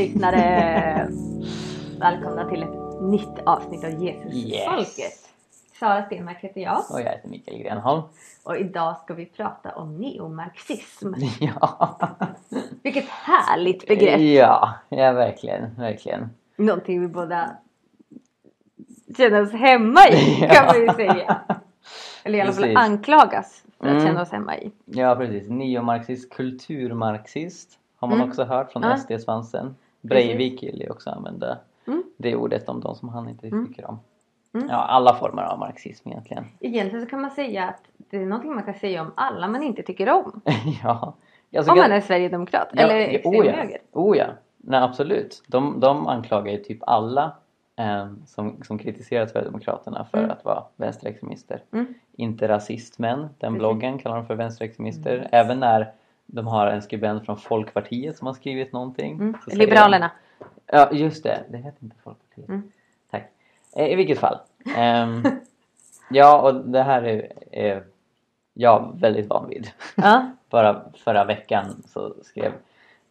Alla podcastlyssnare! Välkomna till ett nytt avsnitt av Jesusfolket. Yes. Sara Stenmark heter jag Och jag heter Mikael Grenholm. och idag ska vi prata om neomarxism. Ja. Vilket härligt begrepp! Ja, ja verkligen, verkligen. Någonting vi båda känner oss hemma i kan man ju säga. Eller i alla fall anklagas för att Mm. känna oss hemma i. Ja, precis. Neomarxist, kulturmarxist har man Mm. också hört från Ja. SD-svansen. Breivik vill ju också använda Mm. det ordet om de som han inte Mm. tycker om. Mm. Ja, alla former av marxism egentligen. Egentligen så kan man säga att det är någonting man kan säga om alla man inte tycker om. ja. Alltså, Om man är sverigedemokrat Ja, eller ja, extrem oh ja. Oh ja. Nej, absolut. De, de anklagar ju typ alla eh, som, som kritiserar Sverigedemokraterna för Mm. att vara vänsterextremister. Mm. Inte rasistmän, den bloggen kallar de för vänsterextremister. Mm. Även när de har en skribent från Folkpartiet som har skrivit någonting. Mm. Liberalerna. De, ja, just det. Det heter inte Folkpartiet. Mm. Tack. Eh, I vilket fall. Ehm, ja, och det här är, är jag väldigt van vid. Ja. Bara förra veckan så skrev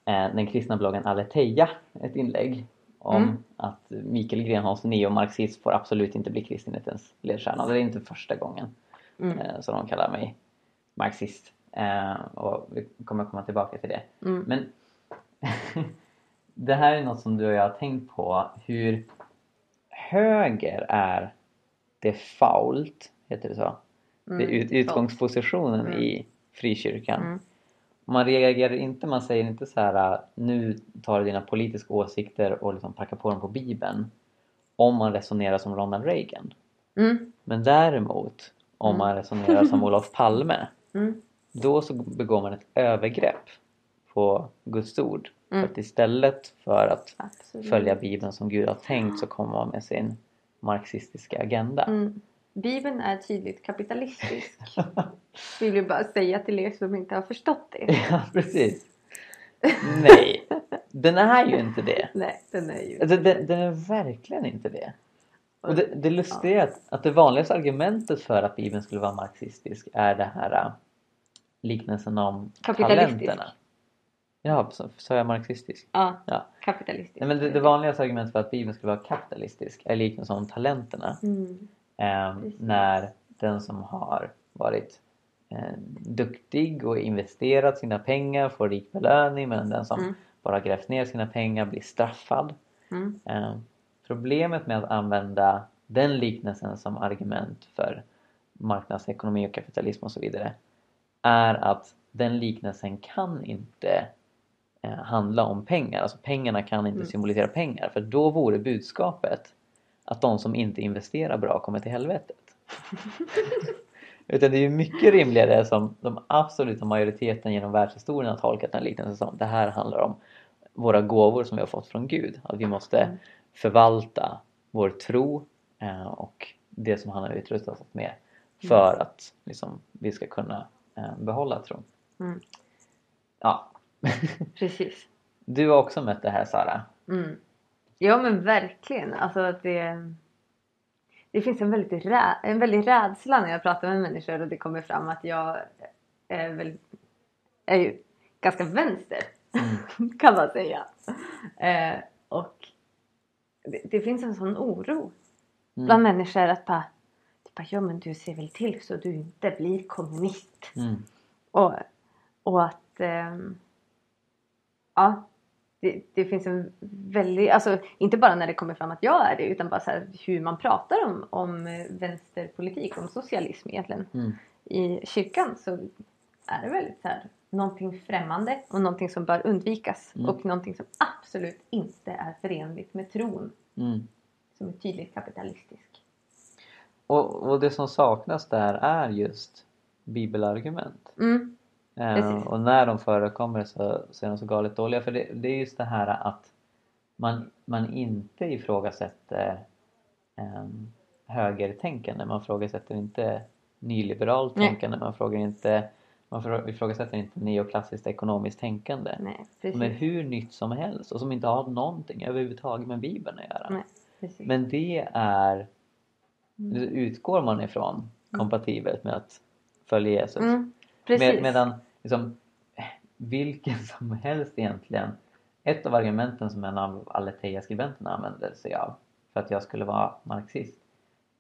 eh, den kristna bloggen Aletheia ett inlägg om Mm. att Mikael Grenholms neomarxism får absolut inte bli kristenhetens ledstjärna. Det är inte första gången Mm. eh, som de kallar mig marxist. Eh, och vi kommer komma tillbaka till det. Mm. Men det här är något som du och jag har tänkt på. Hur höger är default, heter det så? Det är ut, utgångspositionen Mm. i frikyrkan. Mm. Man reagerar inte, man säger inte så här nu tar du dina politiska åsikter och liksom packar på dem på bibeln. Om man resonerar som Ronald Reagan. Mm. Men däremot om man resonerar som Olof Palme. Mm. Då så begår man ett övergrepp på Guds ord. Mm. För att istället för att Absolut. följa bibeln som Gud har tänkt så kommer man med sin marxistiska agenda. Mm. Bibeln är tydligt kapitalistisk. Vi vill bara säga till er som inte har förstått det. Ja, precis. Nej, den är ju inte det. Nej, den är ju... Alltså, den, den är verkligen inte det. Och det, det lustiga är att, att det vanligaste argumentet för att Bibeln skulle vara marxistisk är det här liknelsen om talenterna. Ja, så, så är jag marxistisk? Ja, Ja. kapitalistisk. Nej, men det, det vanligaste argumentet för att Bibeln skulle vara kapitalistisk är liknelsen om talenterna. Mm. Precis. när den som har varit eh, duktig och investerat sina pengar får rik belöning medan den som Mm. bara grävt ner sina pengar blir straffad. Mm. Ehm, problemet med att använda den liknelsen som argument för marknadsekonomi och kapitalism och så vidare är att den liknelsen kan inte eh, handla om pengar. Alltså pengarna kan inte Mm. symbolisera pengar för då vore budskapet att de som inte investerar bra kommer till helvetet. Utan det är ju mycket rimligare som de absoluta majoriteten genom världshistorien har tolkat den liknelsen som. Det här handlar om våra gåvor som vi har fått från Gud. Att vi måste Mm. förvalta vår tro eh, och det som han har utrustat oss med för att liksom, vi ska kunna behålla tron. Mm. Ja. Precis. Du har också mött det här Sara. Mm. Ja men verkligen. Alltså att det, det finns en väldigt, rä, en väldigt rädsla när jag pratar med människor och det kommer fram att jag är, väl, är ju ganska vänster kan man säga. Eh, och det, det finns en sån oro bland Mm. människor att bara, bara ja men du ser väl till så du inte blir kommunist. Mm. Och, och att ehm, ja, det, det finns en väldigt, alltså inte bara när det kommer fram att jag är det utan bara så här, hur man pratar om, om eh, vänsterpolitik, om socialism egentligen. Mm. I kyrkan så är det väldigt så här, någonting främmande och någonting som bör undvikas Mm. och någonting som absolut inte är förenligt med tron Mm. som är tydligt kapitalistisk. Och, och det som saknas där är just bibelargument. Mm, Eh, och när de förekommer så, så är de så galet dåliga. För det, det är just det här att man, man inte ifrågasätter um, högertänkande. Man ifrågasätter inte nyliberalt Nej. tänkande. Man, frågar inte, man frå- ifrågasätter inte neoklassiskt ekonomiskt tänkande. nej, Som är hur nytt som helst och som inte har någonting överhuvudtaget med Bibeln att göra. Nej. Men det är, Mm. utgår man ifrån kompatibelt med att följa Jesus. Mm. Med, medan liksom, vilken som helst egentligen. Ett av argumenten som en av Aletheia-skribenterna använde sig av för att jag skulle vara marxist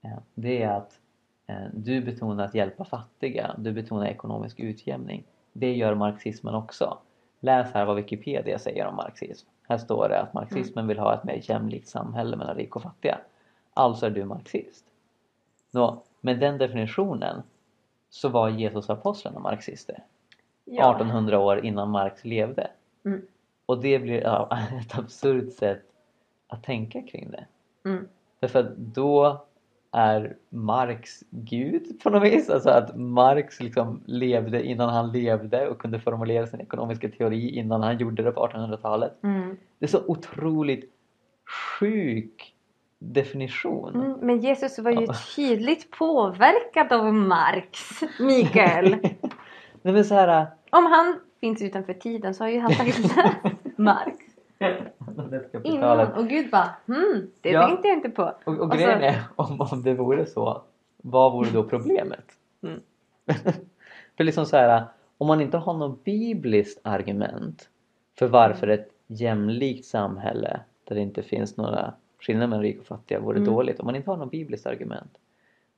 eh, det är att eh, du betonar att hjälpa fattiga, du betonar ekonomisk utjämning. Det gör marxismen också. Läs här vad Wikipedia säger om marxism. Här står det att marxismen vill ha ett mer jämlikt samhälle mellan rika och fattiga. Alltså är du marxist. Nå, med den definitionen så var Jesusapostlarna marxister. Ja. 1800 år innan Marx levde. Mm. Och det blir ja, ett absurt sätt att tänka kring det. Mm. Därför att då är Marx Gud på något vis. Alltså att Marx liksom levde innan han levde och kunde formulera sin ekonomiska teori innan han gjorde det på 1800-talet. Mm. Det är så otroligt sjuk definition. Mm, men Jesus var ju Ja. tydligt påverkad av Marx, Mikael. Nej men så här... Om han finns utanför tiden så har ju han säkert läst Marx innan. Och Gud bara hmm, det Ja. tänkte jag inte på. Och, och Och så- grejen är, om, om det vore så, vad vore då problemet? Mm. för liksom så här, om man inte har något bibliskt argument för varför Mm. ett jämlikt samhälle där det inte finns några skillnader mellan rik och fattiga vore Mm. dåligt. Om man inte har något bibliskt argument.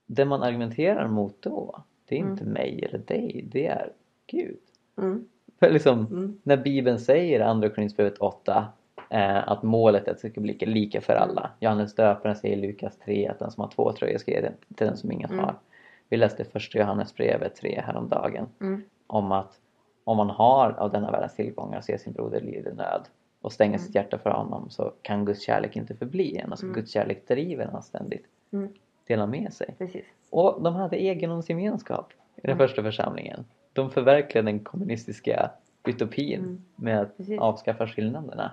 Det man argumenterar mot då, det är Mm. inte mig eller dig, det är Gud. Mm. För liksom, Mm. när Bibeln säger i Andra Korinthierbrevet 8 eh, att målet är att det ska bli lika för alla. Johannes döparen säger i Lukas 3 att den som har två tröjor ska ge den till den som ingen Mm. har. Vi läste första Johannesbrevet 3 häromdagen Mm. om att om man har av denna världens tillgångar och ser sin broder lida nöd och stänger Mm. sitt hjärta för honom så kan Guds kärlek inte förbli en. Alltså Mm. Guds kärlek driver en att ständigt Mm. dela med sig. Precis. Och de hade egendomsgemenskap i den Mm. första församlingen. De förverkligade den kommunistiska utopin Mm. med att Precis. avskaffa skillnaderna.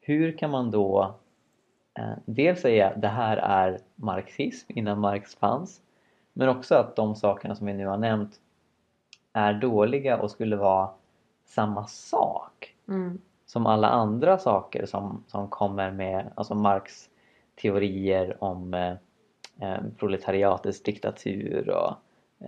Hur kan man då eh, dels säga det här är marxism innan Marx fanns men också att de sakerna som vi nu har nämnt är dåliga och skulle vara samma sak Mm. Som alla andra saker som, som kommer med alltså Marx teorier om eh, eh, proletariatets diktatur och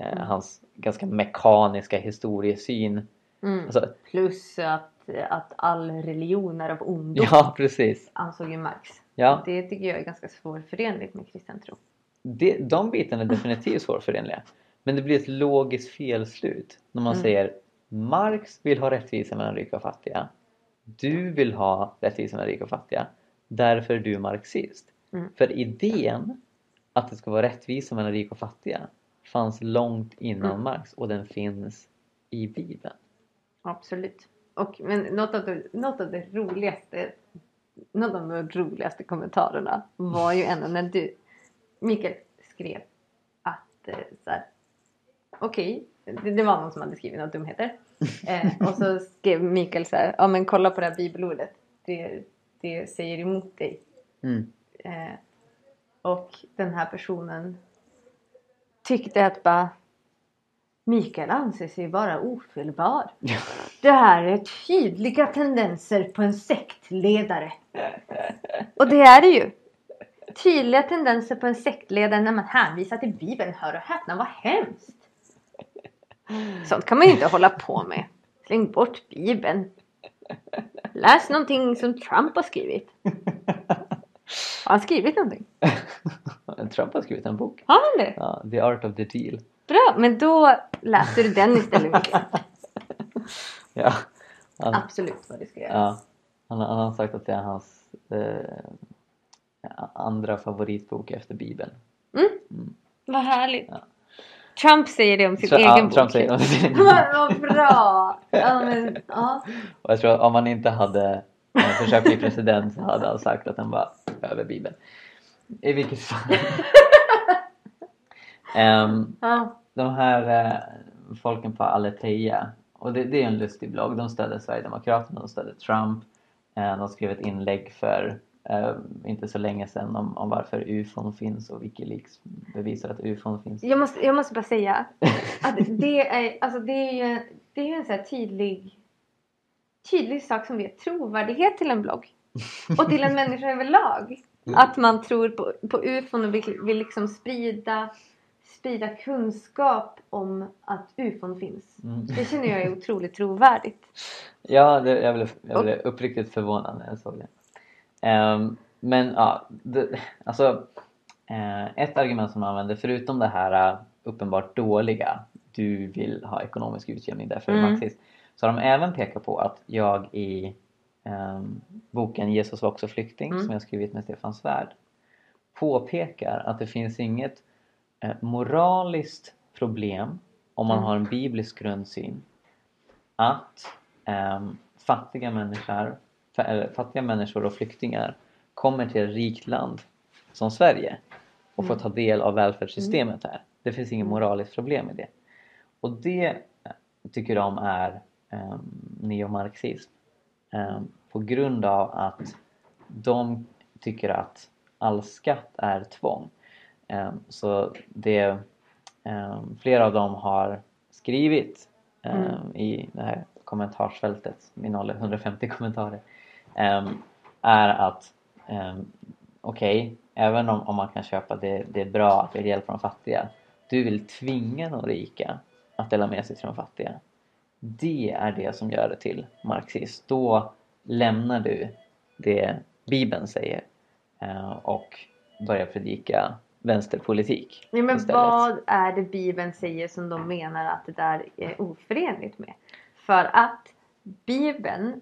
eh, Mm. hans ganska mekaniska historiesyn. Mm. Alltså, Plus att, att all religion är av ondo ja, precis. ansåg ju Marx. Ja, Det tycker jag är ganska svårförenligt med kristen tro. det, de bitarna är definitivt svårförenliga. Men det blir ett logiskt felslut när man Mm. säger Marx vill ha rättvisa mellan rika och fattiga. Du vill ha rättvisa mellan rika och fattiga. Därför är du marxist. Mm. För idén att det ska vara rättvisa mellan rika och fattiga fanns långt innan Mm. Marx och den finns i Bibeln. Absolut. Och, men något av, det, något av det roligaste något av de roligaste kommentarerna var ju ändå när du Mikael skrev att eh, så här, okej, det, det var någon som hade skrivit några dumheter. Eh, och så skrev Mikael så här, ja men kolla på det här bibelordet. Det, det säger emot dig. Mm. Eh, och den här personen tyckte att bara Mikael anser sig vara ofelbar. Det här är tydliga tendenser på en sektledare. Och det är det ju. Tydliga tendenser på en sektledare när man hänvisar till Bibeln. Hör och häpna, vad hemskt. Sånt kan man ju inte hålla på med. Släng bort Bibeln. Läs någonting som Trump har skrivit. Har han skrivit någonting? Trump har skrivit en bok. Har han det? Ja, The Art of the Deal. Bra, men då läser du den istället Mikael. Ja, han, Absolut vad du ska göra. ja, han, han har sagt att det är hans eh, andra favoritbok efter Bibeln. Vad härligt. Ja. Trump säger det om sin Tra- egen ja, bok. Trump säger om sin egen bok. Vad bra! Ja, men, ja. Och jag tror att om han inte hade försökt bli president så hade han sagt att han var över Bibeln. I vilket fall. Em, Ja. de här eh, folken på Aletheia och det, det är en lustig blogg. De stödde Sverigedemokraterna, de stödde Trump. Eh, de skrev ett inlägg för eh, inte så länge sedan om, om varför ufon finns och Wikileaks bevisar att ufon finns. Jag, måste, jag måste bara säga att det är, alltså det är ju det är en så tydlig, tydlig sak som ger trovärdighet till en blogg. Och till en människa överlag. Att man tror på, på ufon och vill, vill liksom sprida, sprida kunskap om att ufon finns. Mm. Det känner jag är otroligt trovärdigt. Ja, det, jag, blev, jag blev uppriktigt förvånad när jag såg det. Ehm, men ja, det, alltså eh, ett argument som man använder förutom det här uh, uppenbart dåliga du vill ha ekonomisk utjämning därför är Mm. marxist så har de även pekat på att jag i ehm, boken Jesus var också flykting Mm. som jag skrivit med Stefan Svärd påpekar att det finns inget eh, moraliskt problem om man Mm. har en biblisk grundsyn att ehm, fattiga, människor, fattiga människor och flyktingar kommer till ett rikt land som Sverige och får Mm. ta del av välfärdssystemet här. Det finns inget Mm. moraliskt problem i det. Och det eh, tycker de är um, neomarxism. Ehm, på grund av att de tycker att all skatt är tvång. Ehm, så det, ehm, flera av dem har skrivit ehm, Mm. i det här kommentarsfältet, innehåller 150 kommentarer, är att um, okej, även om, om man kan köpa det, det är bra att vi hjälper de fattiga, du vill tvinga de rika att dela med sig till de fattiga. Det är det som gör det till marxist. Då lämnar du det Bibeln säger eh, och börjar predika vänsterpolitik Nej, men istället. vad är det Bibeln säger som de menar att det där är oförenligt med? För att Bibeln,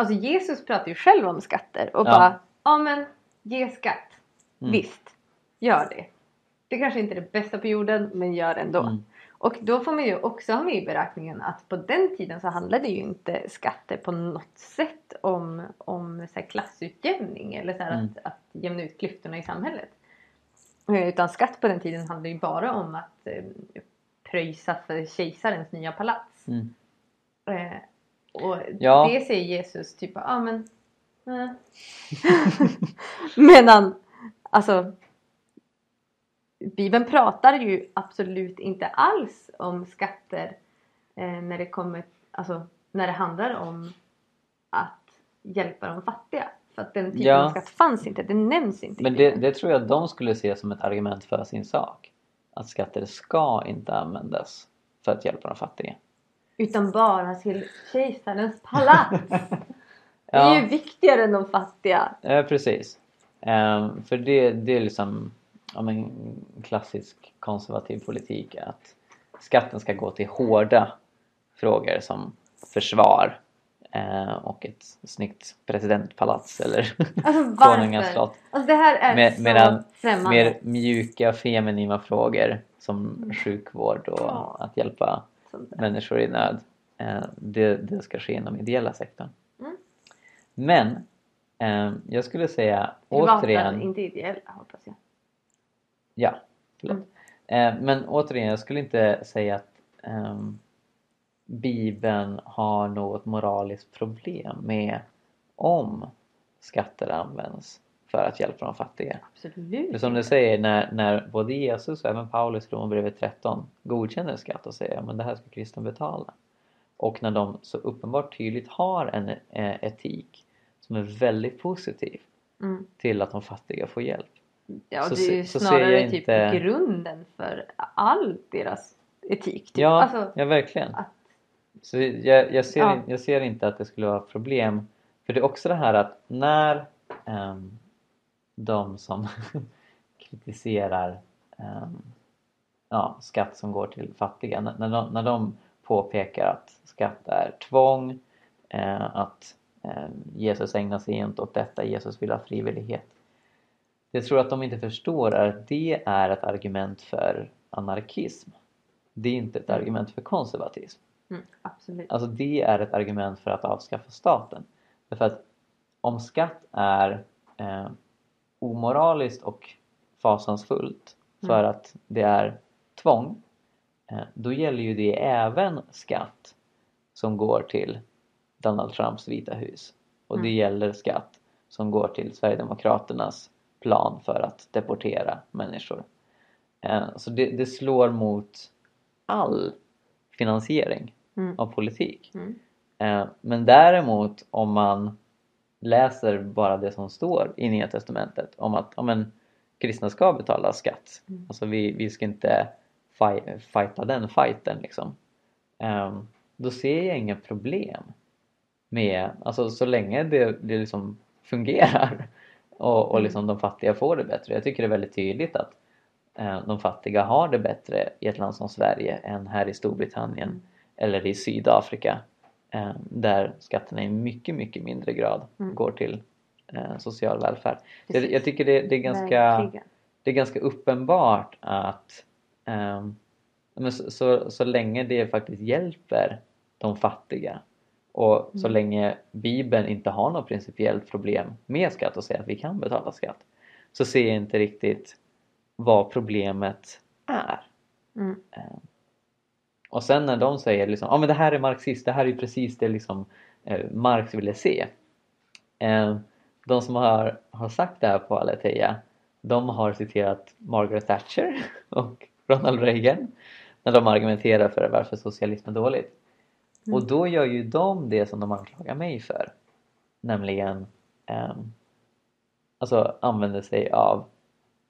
alltså Jesus pratar ju själv om skatter och Ja. bara, ja men ge skatt. Mm. Visst, gör det. Det kanske inte är det bästa på jorden men gör det ändå. Mm. Och då får man ju också ha med i beräkningen att på den tiden så handlade ju inte skatter på något sätt om, om så klassutjämning eller så Mm. att, att jämna ut klyftorna i samhället. Eh, Utan skatt på den tiden handlade ju bara om att eh, pröjsa för kejsarens nya palats. Mm. Eh, och Ja. det säger Jesus typ ja ah, men eh. Medan alltså Bibeln pratar ju absolut inte alls om skatter eh, när det kommer alltså när det handlar om att hjälpa de fattiga. För att den typen Ja. av skatt fanns inte, det nämns inte. Men det, det tror jag de skulle se som ett argument för sin sak. Att skatter ska inte användas för att hjälpa de fattiga. Utan bara till kejsarens palats. Det är Ja. ju viktigare än de fattiga. Ja, precis. Ehm, för det, det är liksom ja, men, klassisk konservativ politik att skatten ska gå till hårda frågor som försvar eh, och ett snyggt presidentpalats eller Alltså konungaslott. Alltså det här är Med- så medan främmande. Mer mjuka feminina frågor som sjukvård och Ja. att hjälpa Sånt där. människor i nöd. Eh, det, det ska ske inom ideella sektorn. Mm. Men eh, jag skulle säga Privata, återigen inte ideella hoppas jag. Ja, förlåt. Mm. Eh, men återigen, jag skulle inte säga att ehm, Bibeln har något moraliskt problem med om skatter används för att hjälpa de fattiga. Absolut. För som du säger, när, när både Jesus och även Paulus i Romarbrevet 13 godkänner skatt och säger att det här ska kristna betala. Och när de så uppenbart tydligt har en eh, etik som är väldigt positiv Mm. till att de fattiga får hjälp. Ja, så det är ju snarare typ inte- grunden för all deras etik. Typ. Ja, Alltså, ja verkligen. att, Så jag, jag, ser Ja. jag ser inte att det skulle vara problem. För det är också det här att när ehm, de som kritiserar ehm, ja, skatt som går till fattiga, när, när, de, när de påpekar att skatt är tvång, eh, att eh, Jesus ägnar sig inte åt detta, Jesus vill ha frivillighet. Det jag tror att de inte förstår är att det är ett argument för anarkism. Det är inte ett Mm. argument för konservatism. mm, absolut. Alltså det är ett argument för att avskaffa staten. Därför att om skatt är eh, omoraliskt och fasansfullt för att det är tvång eh, då gäller ju det även skatt som går till Donald Trumps Vita hus. Och det Mm. gäller skatt som går till Sverigedemokraternas plan för att deportera människor. Eh, så det, det slår mot all finansiering Mm. av politik. Mm. Eh, Men däremot om man läser bara det som står i Nya Testamentet om att ja, men, kristna ska betala skatt. Mm. Alltså vi, vi ska inte fi- fighta den fighten liksom. Ehm, då ser jag inga problem med, alltså så länge det, det liksom fungerar och, och Mm. liksom de fattiga får det bättre. Jag tycker det är väldigt tydligt att eh, de fattiga har det bättre i ett land som Sverige än här i Storbritannien Mm. eller i Sydafrika där skatterna i mycket, mycket mindre grad Mm. går till eh, social välfärd. Jag, jag tycker det, det, är ganska, det är ganska uppenbart att ehm, men så, så, så länge det faktiskt hjälper de fattiga och så Mm. länge Bibeln inte har något principiellt problem med skatt och säger att vi kan betala skatt så ser jag inte riktigt vad problemet är. Mm. Och sen när de säger liksom, ja men det här är marxist, det här är precis det liksom eh, Marx ville se. Eh, de som har, har sagt det här på Aletheia, de har citerat Margaret Thatcher och Ronald Reagan när de argumenterar för varför socialism är dåligt. Mm. Och då gör ju de det som de anklagar mig för. Nämligen ehm, alltså använder sig av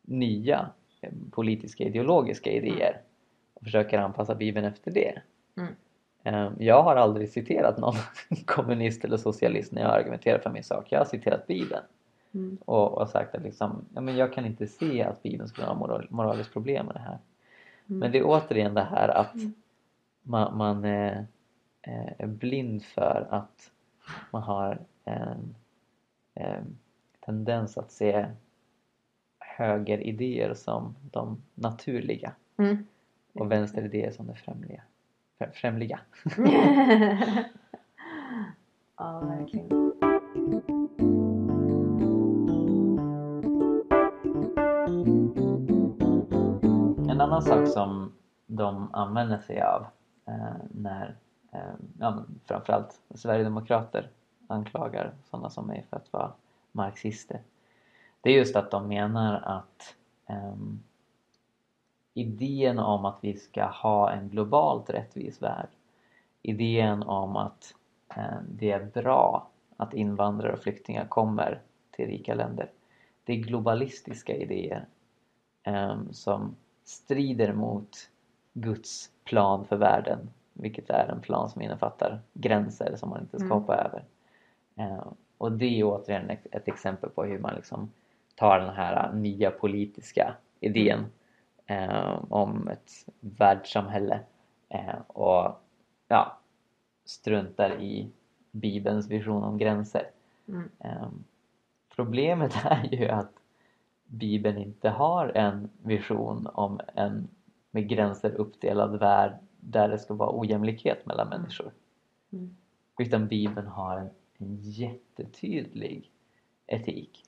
nya eh, politiska ideologiska idéer och försöker anpassa Bibeln efter det. Mm. Ehm, Jag har aldrig citerat någon kommunist eller socialist när jag argumenterar för min sak. Jag har citerat Bibeln Mm. och, och sagt att liksom, ja, men jag kan inte se att Bibeln skulle ha moral, moraliskt problem med det här. Mm. Men det är återigen det här att Mm. man, man eh, eh, är blind för att man har en eh, tendens att se högeridéer som de naturliga Mm. Och vänsteridéer som det främliga. Fr- Främliga. ja, verkligen. En annan sak som de använder sig av eh, när eh, ja, framförallt Sverigedemokrater anklagar sådana som mig för att vara marxister. Det är just att de menar att ehm, idén om att vi ska ha en globalt rättvis värld, idén om att eh, det är bra att invandrare och flyktingar kommer till rika länder, det är globalistiska idéer ehm, som strider mot Guds plan för världen vilket är en plan som innefattar gränser som man inte ska Mm. hoppa över. Eh, och det är återigen ett, exempel på hur man liksom tar den här nya politiska idén om ett världssamhälle eh, och ja, struntar i Bibelns vision om gränser. Mm. Ehm, Problemet är ju att Bibeln inte har en vision om en med gränser uppdelad värld där det ska vara ojämlikhet mellan människor. Mm. Utan Bibeln har en, en jättetydlig etik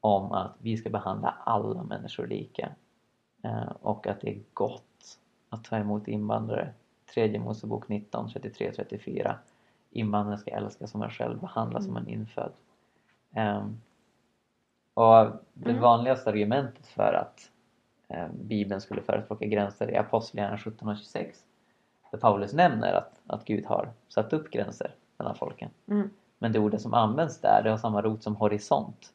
om att vi ska behandla alla människor lika eh, och att det är gott att ta emot invandrare. Tredje Mosebok 19, 33-34 Invandrare ska älska som en själv, behandla som en infödd. Ehm, och det Mm. vanligaste argumentet för att eh, Bibeln skulle förespråka gränser är Apostlagärningarna 17 och 26 där Paulus nämner att, att Gud har satt upp gränser mellan folken. Mm. Men det ordet som används där det har samma rot som horisont.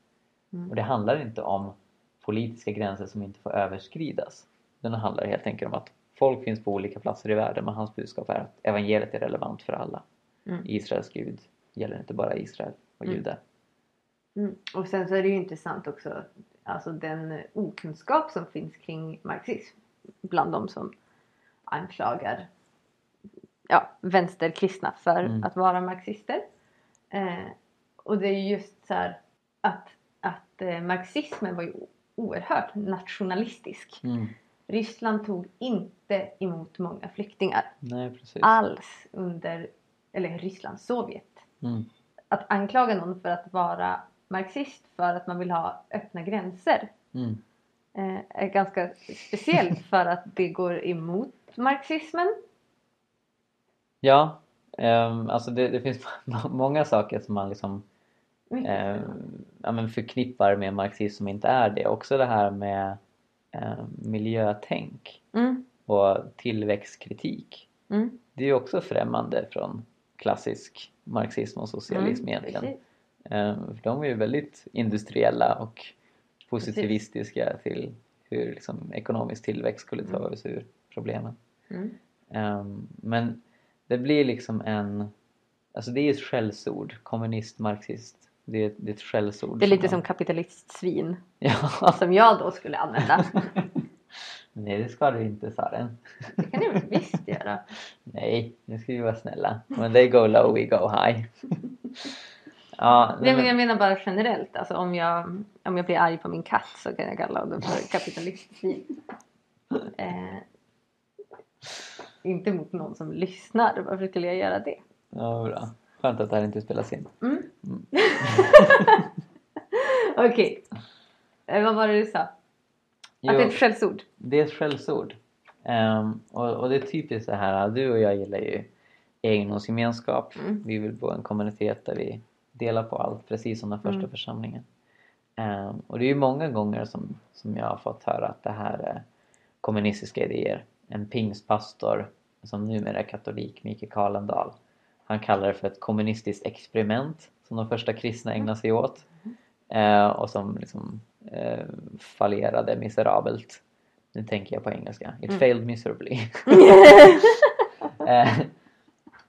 Mm. Och det handlar inte om politiska gränser som inte får överskridas. Den handlar helt enkelt om att folk finns på olika platser i världen men hans budskap är att evangeliet är relevant för alla. Mm. Israels Gud gäller inte bara Israel och Mm. judar. Mm. Och sen så är det ju intressant också alltså den okunskap som finns kring marxism bland de som anklagar ja, vänsterkristna för Mm. att vara marxister. Eh, och det är ju just så här att, att eh, marxismen var ju oerhört nationalistisk. Mm. Ryssland tog inte emot många flyktingar Nej, alls under, eller Ryssland, Sovjet. Mm. Att anklaga någon för att vara marxist för att man vill ha öppna gränser Mm. eh, är ganska speciellt för att det går emot marxismen. Ja, ehm, alltså det, det finns många saker som man liksom. Eh, ja, men förknippar med marxism som inte är det. Också det här med eh, miljötänk Mm, och tillväxtkritik. mm, Det är ju också främmande från klassisk marxism och socialism mm, egentligen. precis. Eh, för de är ju väldigt industriella och positivistiska till hur liksom, ekonomisk tillväxt skulle ta Mm. oss ur problemen. Mm. Ehm, men det blir liksom en... Alltså det är ett skällsord. Kommunist, marxist. Det är, det är ett skällsord. Det är lite man- som kapitalistsvin. Ja. Som jag då skulle använda. Nej, det ska du inte Saren. Det kan väl visst göra. Nej, nu ska vi vara snälla. When they go low, we go high. ja, Nej, men jag menar bara generellt. Alltså om jag, om jag blir arg på min katt så kan jag kalla honom för kapitalistsvin. Eh, inte mot någon som lyssnar. Varför skulle jag göra det? ja, bra. Skönt att det här inte spelas in. Mm. Okej. Eh, vad var det du sa? Att det är ett skällsord? Det är ett skällsord. Ehm, och, och det är typiskt så här, du och jag gillar ju egendomsgemenskap. Mm. Vi vill bo i en kommunitet där vi delar på allt, precis som den första Mm. församlingen. Ehm, och det är ju många gånger som, som jag har fått höra att det här är kommunistiska idéer. En pingstpastor som numera är katolik, Mikael Karlendal. Han kallar det för ett kommunistiskt experiment som de första kristna ägnade sig åt. Eh, och som liksom eh, fallerade miserabelt. Nu tänker jag på engelska. It Mm. failed miserably. eh,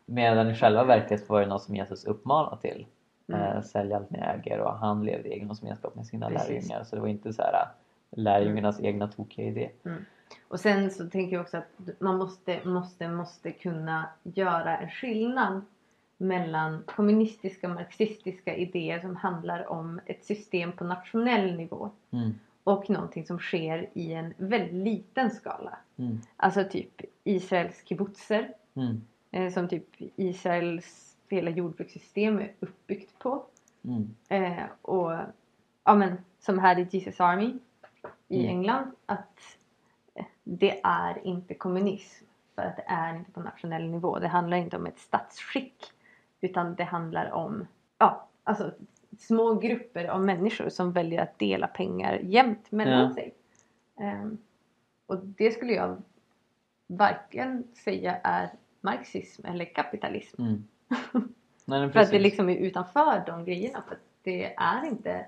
medan i själva verket var det något som Jesus uppmanade till. Mm. sälja allt ni äger och han levde i egendomsgemenskap med sina Precis. lärjungar. Så det var inte så här lärjungarnas egna tokiga idé. Och sen så tänker jag också att man måste, måste, måste kunna göra en skillnad mellan kommunistiska och marxistiska idéer som handlar om ett system på nationell nivå Mm. och någonting som sker i en väldigt liten skala. Mm. Alltså typ Israels kibbutzer Mm. eh, som typ Israels hela jordbrukssystem är uppbyggt på. Mm. Eh, och ja, men, som här i Jesus Army i Mm. England att det är inte kommunism för att det är inte på nationell nivå. Det handlar inte om ett statsskick utan det handlar om ja, alltså, små grupper av människor som väljer att dela pengar jämnt mellan Ja. sig. Ehm, och det skulle jag varken säga är marxism eller kapitalism. Mm. Nej, För att det liksom är utanför de grejerna. För det är inte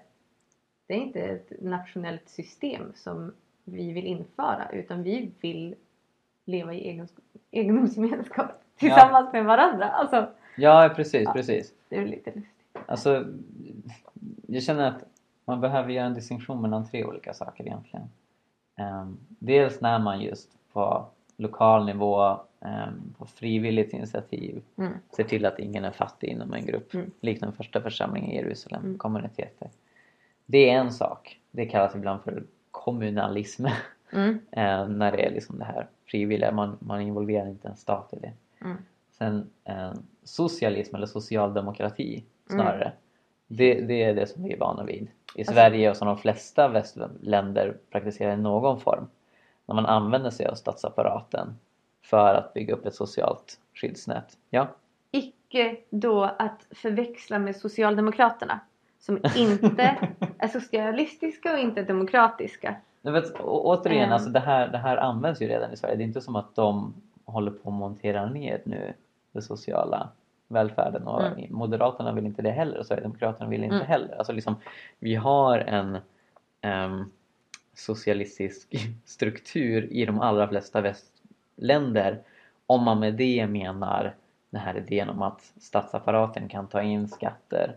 det är inte ett nationellt system som vi vill införa utan vi vill leva i egen, egendomsgemenskap tillsammans med varandra. Alltså, Ja, precis, Ja. precis. det är lite lustigt. Alltså, jag känner att man behöver göra en distinktion mellan tre olika saker egentligen. Ehm, dels när man just på lokal nivå, ehm, på frivilligt initiativ Mm. ser till att ingen är fattig inom en grupp. Mm. Likt den första församlingen i Jerusalem, Mm. kommuniteter. Det är en sak. Det kallas ibland för kommunalism. Mm. eh, när det är liksom det här frivilliga. Man, man involverar inte en stat i det. Mm. Sen eh, socialism eller socialdemokrati Mm. snarare. Det, det är det som vi är vana vid. I Alltså- Sverige och som de flesta västländer praktiserar i någon form. När man använder sig av statsapparaten för att bygga upp ett socialt skyddsnät. Ja, Icke då att förväxla med Socialdemokraterna som inte är socialistiska och inte demokratiska. Vet, å- återigen, Mm. alltså det, här, det här används ju redan i Sverige. Det är inte som att de håller på att montera ner nu den sociala välfärden och Mm. Moderaterna vill inte det heller och Sverigedemokraterna vill inte Mm. heller. Alltså liksom, vi har en ehm, socialistisk struktur i de allra flesta västländer om man med det menar den här idén om att statsapparaten kan ta in skatter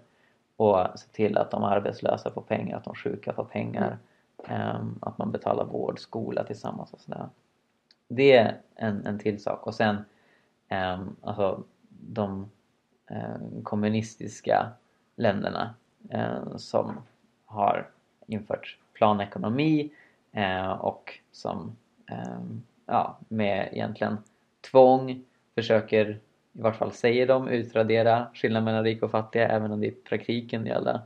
och se till att de arbetslösa får pengar, att de sjuka får pengar. mm. att man betalar vård, skola tillsammans och sådär. Det är en, en till sak. Och sen ehm, alltså de eh, kommunistiska länderna eh, som har infört planekonomi eh, och som ehm, ja, med egentligen tvång försöker, i vart fall säger de, utradera skillnaden mellan rika och fattiga även om det i praktiken i alla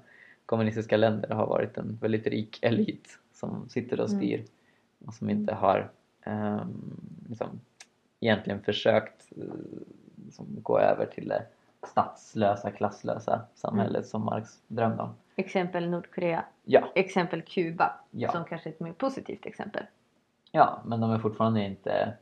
kommunistiska länder har varit en väldigt rik elit som sitter och Mm. styr och som inte har ehm, liksom, egentligen försökt eh, liksom, gå över till det statslösa, klasslösa samhället som Marx drömde om. Exempel Nordkorea. Ja, Exempel Kuba. Ja. Som kanske är ett mer positivt exempel. ja, men de är fortfarande inte...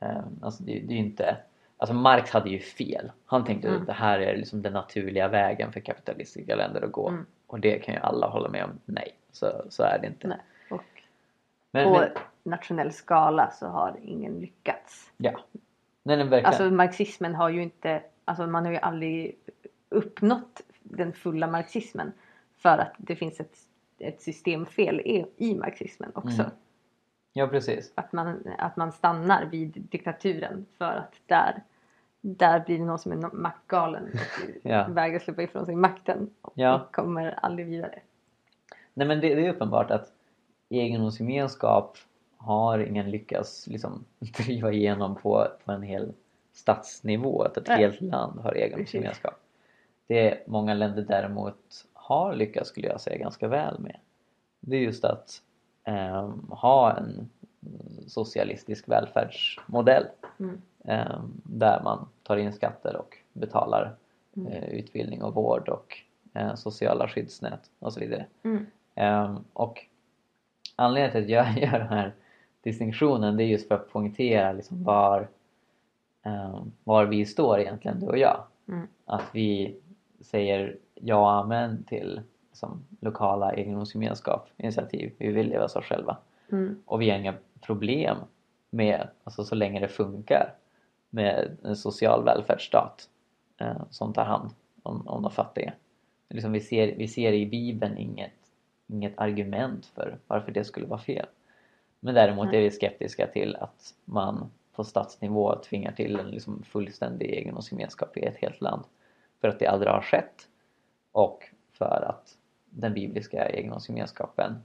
Eh, alltså det, det är inte... Alltså Marx hade ju fel. Han tänkte Mm. att det här är liksom den naturliga vägen för kapitalistiska länder att gå. Mm. Och det kan ju alla hålla med om. Nej, så, så är det inte. Nej. Och Men, på men, nationell skala så har ingen lyckats. Ja. Nej, nej, verkligen. Alltså marxismen har ju inte, alltså man har ju aldrig uppnått den fulla marxismen för att det finns ett, ett systemfel i, i marxismen också. Mm. Ja, precis. Att, man, att man stannar vid diktaturen för att där, där blir det någon som är maktgalen och Ja. vägrar släppa ifrån sig makten och Ja. kommer aldrig vidare. Nej men det, det är uppenbart att egendomsgemenskap har ingen lyckats liksom, driva igenom på, på en hel stadsnivå, att ett Nej. helt land har egendomsgemenskap. Det många länder däremot har lyckats skulle jag säga ganska väl med. Det är just att ehm, ha en socialistisk välfärdsmodell Mm. Ehm, där man tar in skatter och betalar Mm. eh, utbildning och vård och eh, sociala skyddsnät och så vidare. Mm. Ehm, och anledningen till att jag gör den här distinktionen det är just för att poängtera liksom var, ehm, var vi står egentligen du och jag. Mm. Att vi säger ja och amen till liksom, lokala egendomsgemenskap, initiativ. Vi vill leva så själva. Mm. Och vi har inga problem med, alltså så länge det funkar, med en social välfärdsstat eh, som tar hand om, om de fattiga. Liksom vi, ser, vi ser i Bibeln inget, inget argument för varför det skulle vara fel. Men däremot Nej. är vi skeptiska till att man på statsnivå tvingar till en liksom fullständig egendomsgemenskap i ett helt land. För att det aldrig har skett och för att den bibliska egendomsgemenskapen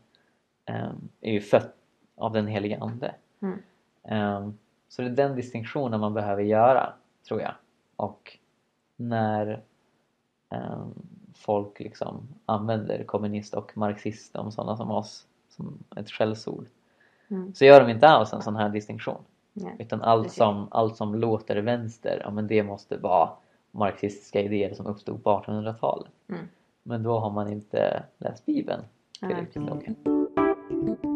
eh, är ju född av den helige Ande. Mm. Eh, så det är den distinktionen man behöver göra, tror jag. Och när eh, folk liksom använder kommunist och marxist om sådana som oss som ett skällsord Mm. så gör de inte alls en sån här distinktion. Nej. Utan allt Precis. som, allt som låter vänster, ja men det måste vara marxistiska idéer som uppstod på 1800-talet. Mm. Men då har man inte läst Bibeln tillräckligt noga.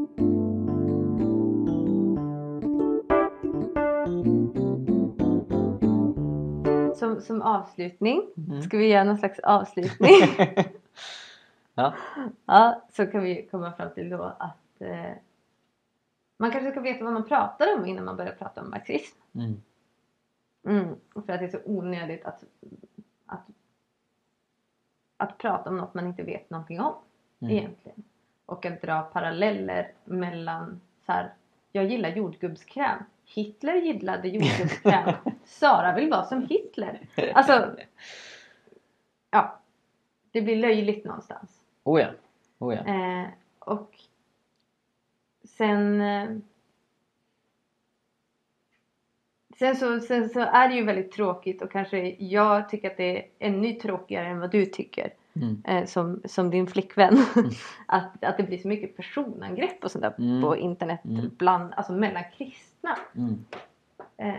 Som, som avslutning, Mhm. ska vi göra någon slags avslutning? ja. ja, så kan vi komma fram till då att eh, man kanske ska veta vad man pratar om innan man börjar prata om marxism. Mm. Mm, för att det är så onödigt att, att, att prata om något man inte vet någonting om Mm. egentligen. Och att dra paralleller mellan så här, jag gillar jordgubbskräm. Hitler gillade jordgubbskräm. Sara vill vara som Hitler. Alltså, ja. Det blir löjligt någonstans. Oh ja. Oh ja. Eh, och sen eh, Sen så, sen så är det ju väldigt tråkigt och kanske jag tycker att det är ännu tråkigare än vad du tycker Mm. eh, som, som din flickvän. att, att det blir så mycket personangrepp och sånt där Mm. på internet Mm. bland, alltså mellan kristna. Mm. Eh,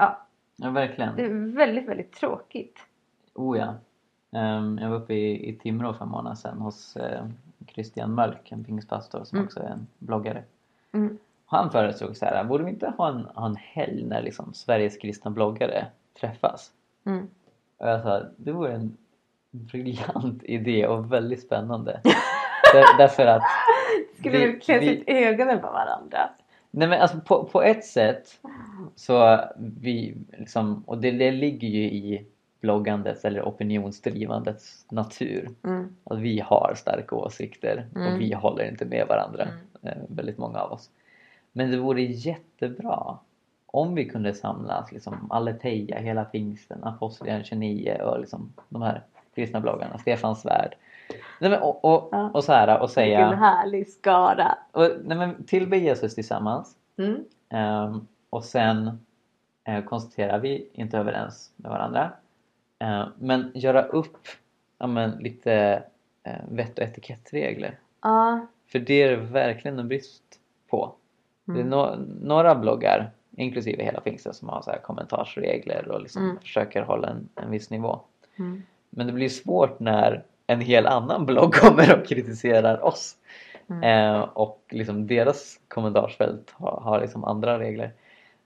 ja, Ja, verkligen. det är väldigt, väldigt tråkigt. Oh ja. Ehm, jag var uppe i, i Timrå för en månad sedan hos eh, Christian Mölk, en pingstpastor som Mm. också är en bloggare. Mm. Han föreslog så här, borde vi inte ha en, ha en helg när liksom Sveriges kristna bloggare träffas? Mm. Och jag sa, det vore en briljant idé och väldigt spännande. Där, därför att Skulle Vi- vi, klä sitt ögonen på varandra? Nej men alltså på, på ett sätt så vi liksom, och det, det ligger ju i bloggandets eller opinionsdrivandets natur. Mm. Att vi har starka åsikter Mm. och vi håller inte med varandra. Mm. Eh, väldigt många av oss. Men det vore jättebra om vi kunde samlas, liksom Aletheia, hela pingsten, Apostlagärningarna 29 och liksom de här kristna bloggarna, Stefan Svärd. Nej, men, och, och, Ja. och så här och Vilken säga, härlig skara. och, nej, men, tillbe Jesus tillsammans Mm. Ehm, och sen eh, konstaterar vi inte överens med varandra. Ehm, men göra upp ja, men, lite eh, vett och etikettregler. Ja. För det är verkligen en brist på. Det är Mm. no- några bloggar, inklusive hela pingsten, som har så här kommentarsregler och liksom Mm. försöker hålla en, en viss nivå. Mm. Men det blir svårt när en hel annan blogg kommer och kritiserar oss. Mm. Eh, och liksom deras kommentarsfält har, har liksom andra regler.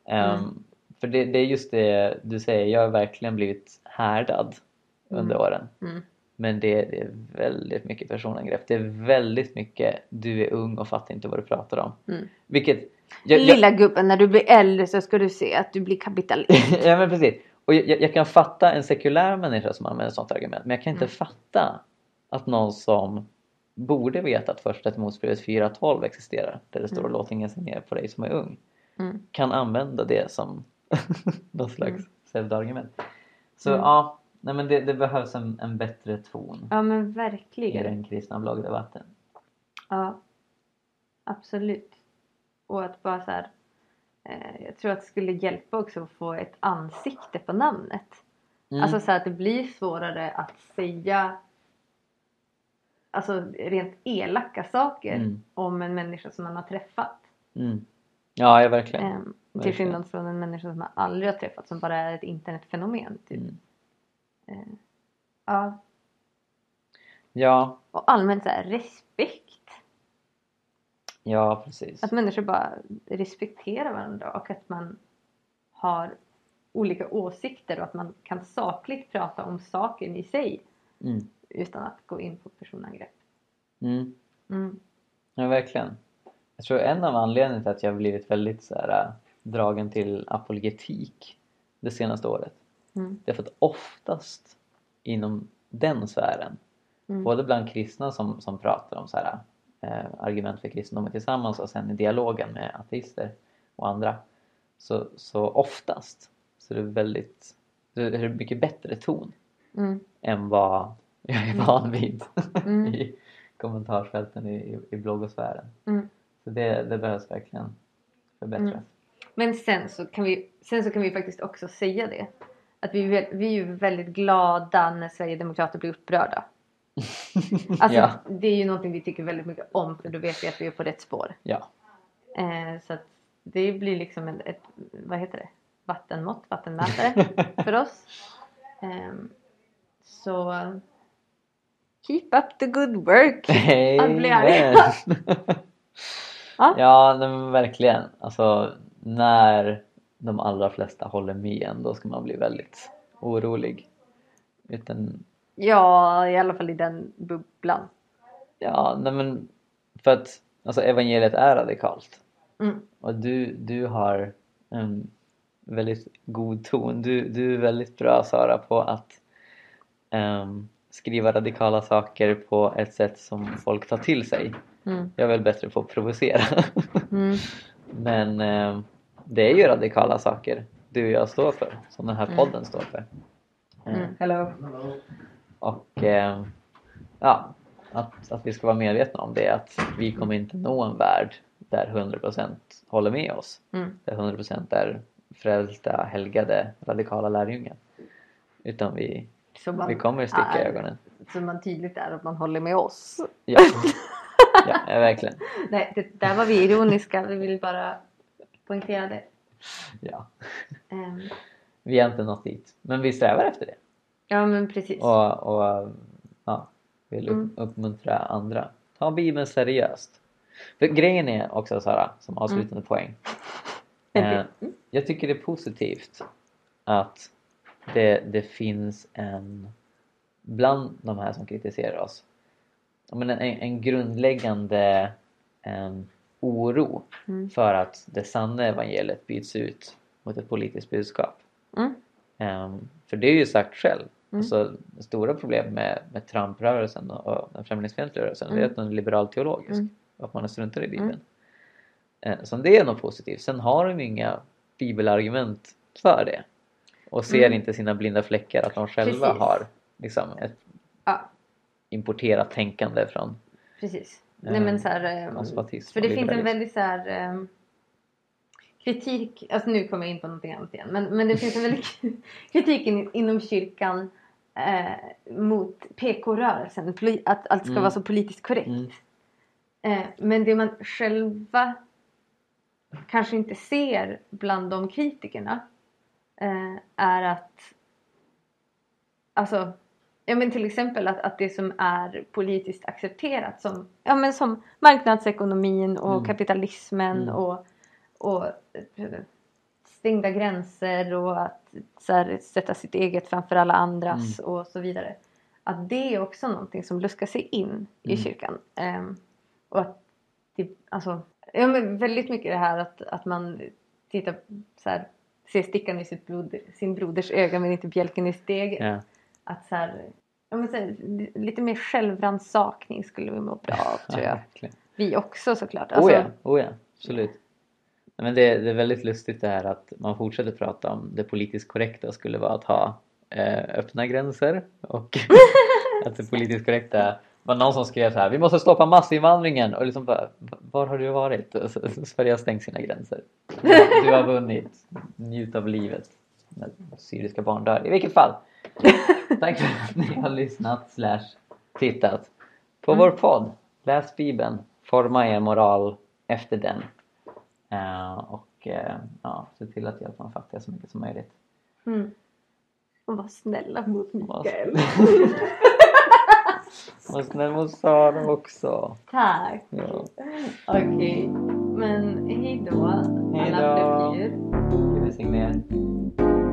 Ehm, Mm. För det, det är just det du säger, jag har verkligen blivit härdad under Mm. åren. Mm. Men det, det är väldigt mycket personangrepp. Det är väldigt mycket du är ung och fattar inte vad du pratar om. Mm. Vilket... jag- jag- Lilla gubben, när du blir äldre så ska du se att du blir kapitalist. ja men precis. Och jag, jag kan fatta en sekulär människa som använder ett sånt argument. Men jag kan inte Mm. fatta att någon som borde veta att första Timoteusbrevet 4.12 existerar. Där det står Mm. låt ingen se ner på dig som är ung. Mm. Kan använda det som någon slags Mm. pseudoargument. Så Mm. ja, nej, men det, det behövs en, en bättre ton Ja men i verkligen. den kristna bloggdebatten. Ja. Absolut. Och att bara så här. Eh, jag tror att det skulle hjälpa också att få ett ansikte på namnet. Mm. Alltså så att det blir svårare att säga Alltså rent elaka saker Mm. om en människa som man har träffat. Mm. Ja, ja verkligen. Ehm, till skillnad från en människa som man aldrig har träffat som bara är ett internetfenomen. Typ. Ehm, ja. Ja, Och allmänt så här respekt. Ja precis. Att människor bara respekterar varandra och att man har olika åsikter och att man kan sakligt prata om saken i sig Mm. utan att gå in på personangrepp. Mm. Mm. Ja, verkligen. Jag tror en av anledningarna till att jag blivit väldigt så här, äh, dragen till apologetik det senaste året. Mm. Det är för att oftast inom den sfären, Mm. både bland kristna som, som pratar om så här, argument för kristendomen tillsammans och sen i dialogen med ateister och andra. Så, så oftast så är det väldigt, så är det mycket bättre ton Mm. än vad jag är van vid Mm. i kommentarsfälten i, i, i bloggosfären. Mm. Så det, det behövs verkligen förbättras. Mm. Men sen så, kan vi, sen så kan vi faktiskt också säga det. Att vi, vi är ju väldigt glada när Sverigedemokrater blir upprörda. Alltså ja, det är ju någonting vi tycker väldigt mycket om för då vet vi att vi är på rätt spår. ja. Eh, så att det blir liksom en, ett, vad heter det? Vattenmått, vattenmätare för oss. Ehm, så keep up the good work. Att bli arg. Amen. Ja. ja, men verkligen. Alltså när de allra flesta håller med en, då ska man bli väldigt orolig. Utan, Ja, i alla fall i den bubblan. ja, nej men för att alltså, evangeliet är radikalt. Mm. Och du, du har en väldigt god ton. Du, du är väldigt bra Sara på att ehm, skriva radikala saker på ett sätt som folk tar till sig. Mm. Jag är väl bättre på att provocera. Mm. Men ehm, det är ju radikala saker du och jag står för. Som den här Mm. podden står för. Mm. Hello. Och ehm, ja, att, att vi ska vara medvetna om det. Att vi kommer inte nå en värld där 100% håller med oss. Mm. Där 100% är frälsta, helgade, radikala lärjungar. Utan vi, man, vi kommer sticka är- ögonen. Så man tydligt är att man håller med oss. Ja, ja verkligen. Nej, det, där var vi ironiska. Vi vill bara poängtera det. Ja. Ehm, Vi har inte nått dit. Men vi strävar efter det. Ja, men precis. Och, och ja, vill upp, Mm. uppmuntra andra. Ta Bibeln seriöst. För grejen är också Sara, som avslutande poäng. Mm. Eh, jag tycker det är positivt att det, det finns en bland de här som kritiserar oss men en, en grundläggande em, oro Mm. för att det sanna evangeliet byts ut mot ett politiskt budskap. Mm. Em, för det är ju sagt själv. Mm. Alltså, det stora problemet med, med Trump-rörelsen och, den främlingsfientliga rörelsen det är Mm. att den är liberal-teologisk. Mm. Och att man struntar i Bibeln. Eh, så det är något positivt. Sen har de inga bibelargument för det. Och ser Mm. inte sina blinda fläckar att de själva Precis. har liksom, ett Ja, importerat tänkande från precis. Ehm, Nej, men så här, konservatism för det finns en väldigt så här, ehm, kritik, alltså nu kommer jag in på någonting annat igen, men, men det finns en väldigt kritik in, inom kyrkan eh, mot PK-rörelsen, att allt ska Mm. vara så politiskt korrekt. Mm. Eh, men det man själva kanske inte ser bland de kritikerna eh, är att alltså Ja men till exempel att, att det som är politiskt accepterat som, ja, men som marknadsekonomin och Mm. kapitalismen Mm. och, och eh, stängda gränser och att här, sätta sitt eget framför alla andras och så vidare. att det är också någonting som luskar sig in i Mm. kyrkan. Ehm, och att det, alltså, ja, men väldigt mycket det här att, att man tittar så här, ser stickan i sitt broder, sin broders öga men inte bjälken i sitt eget. Ja. Att så här, ja, men så här, lite mer självrannsakning skulle vi må bra av tror Ja, jag. Vi också såklart. Oh Alltså, ja, oh ja, absolut. Men det, det är väldigt lustigt det här att man fortsätter prata om det politiskt korrekta skulle vara att ha eh, öppna gränser och att det politiskt korrekta var någon som skrev så här vi måste stoppa massinvandringen och liksom bara, var har du varit? Och så- så Sverige har stängt sina gränser. Du har vunnit, njut av livet när syriska barn dör. I vilket fall, tack för att ni har lyssnat slash tittat på vår podd. Läs Bibeln, forma er moral efter den. Eh, och eh, ja, se till att hjälpa de fattiga så mycket som möjligt. Mm. Och var snälla mot Mikael. Var snäll mot Sara också. Tack. Ja. Okej, okay. men hejdå, hejdå. alla fler. Gud välsigne er.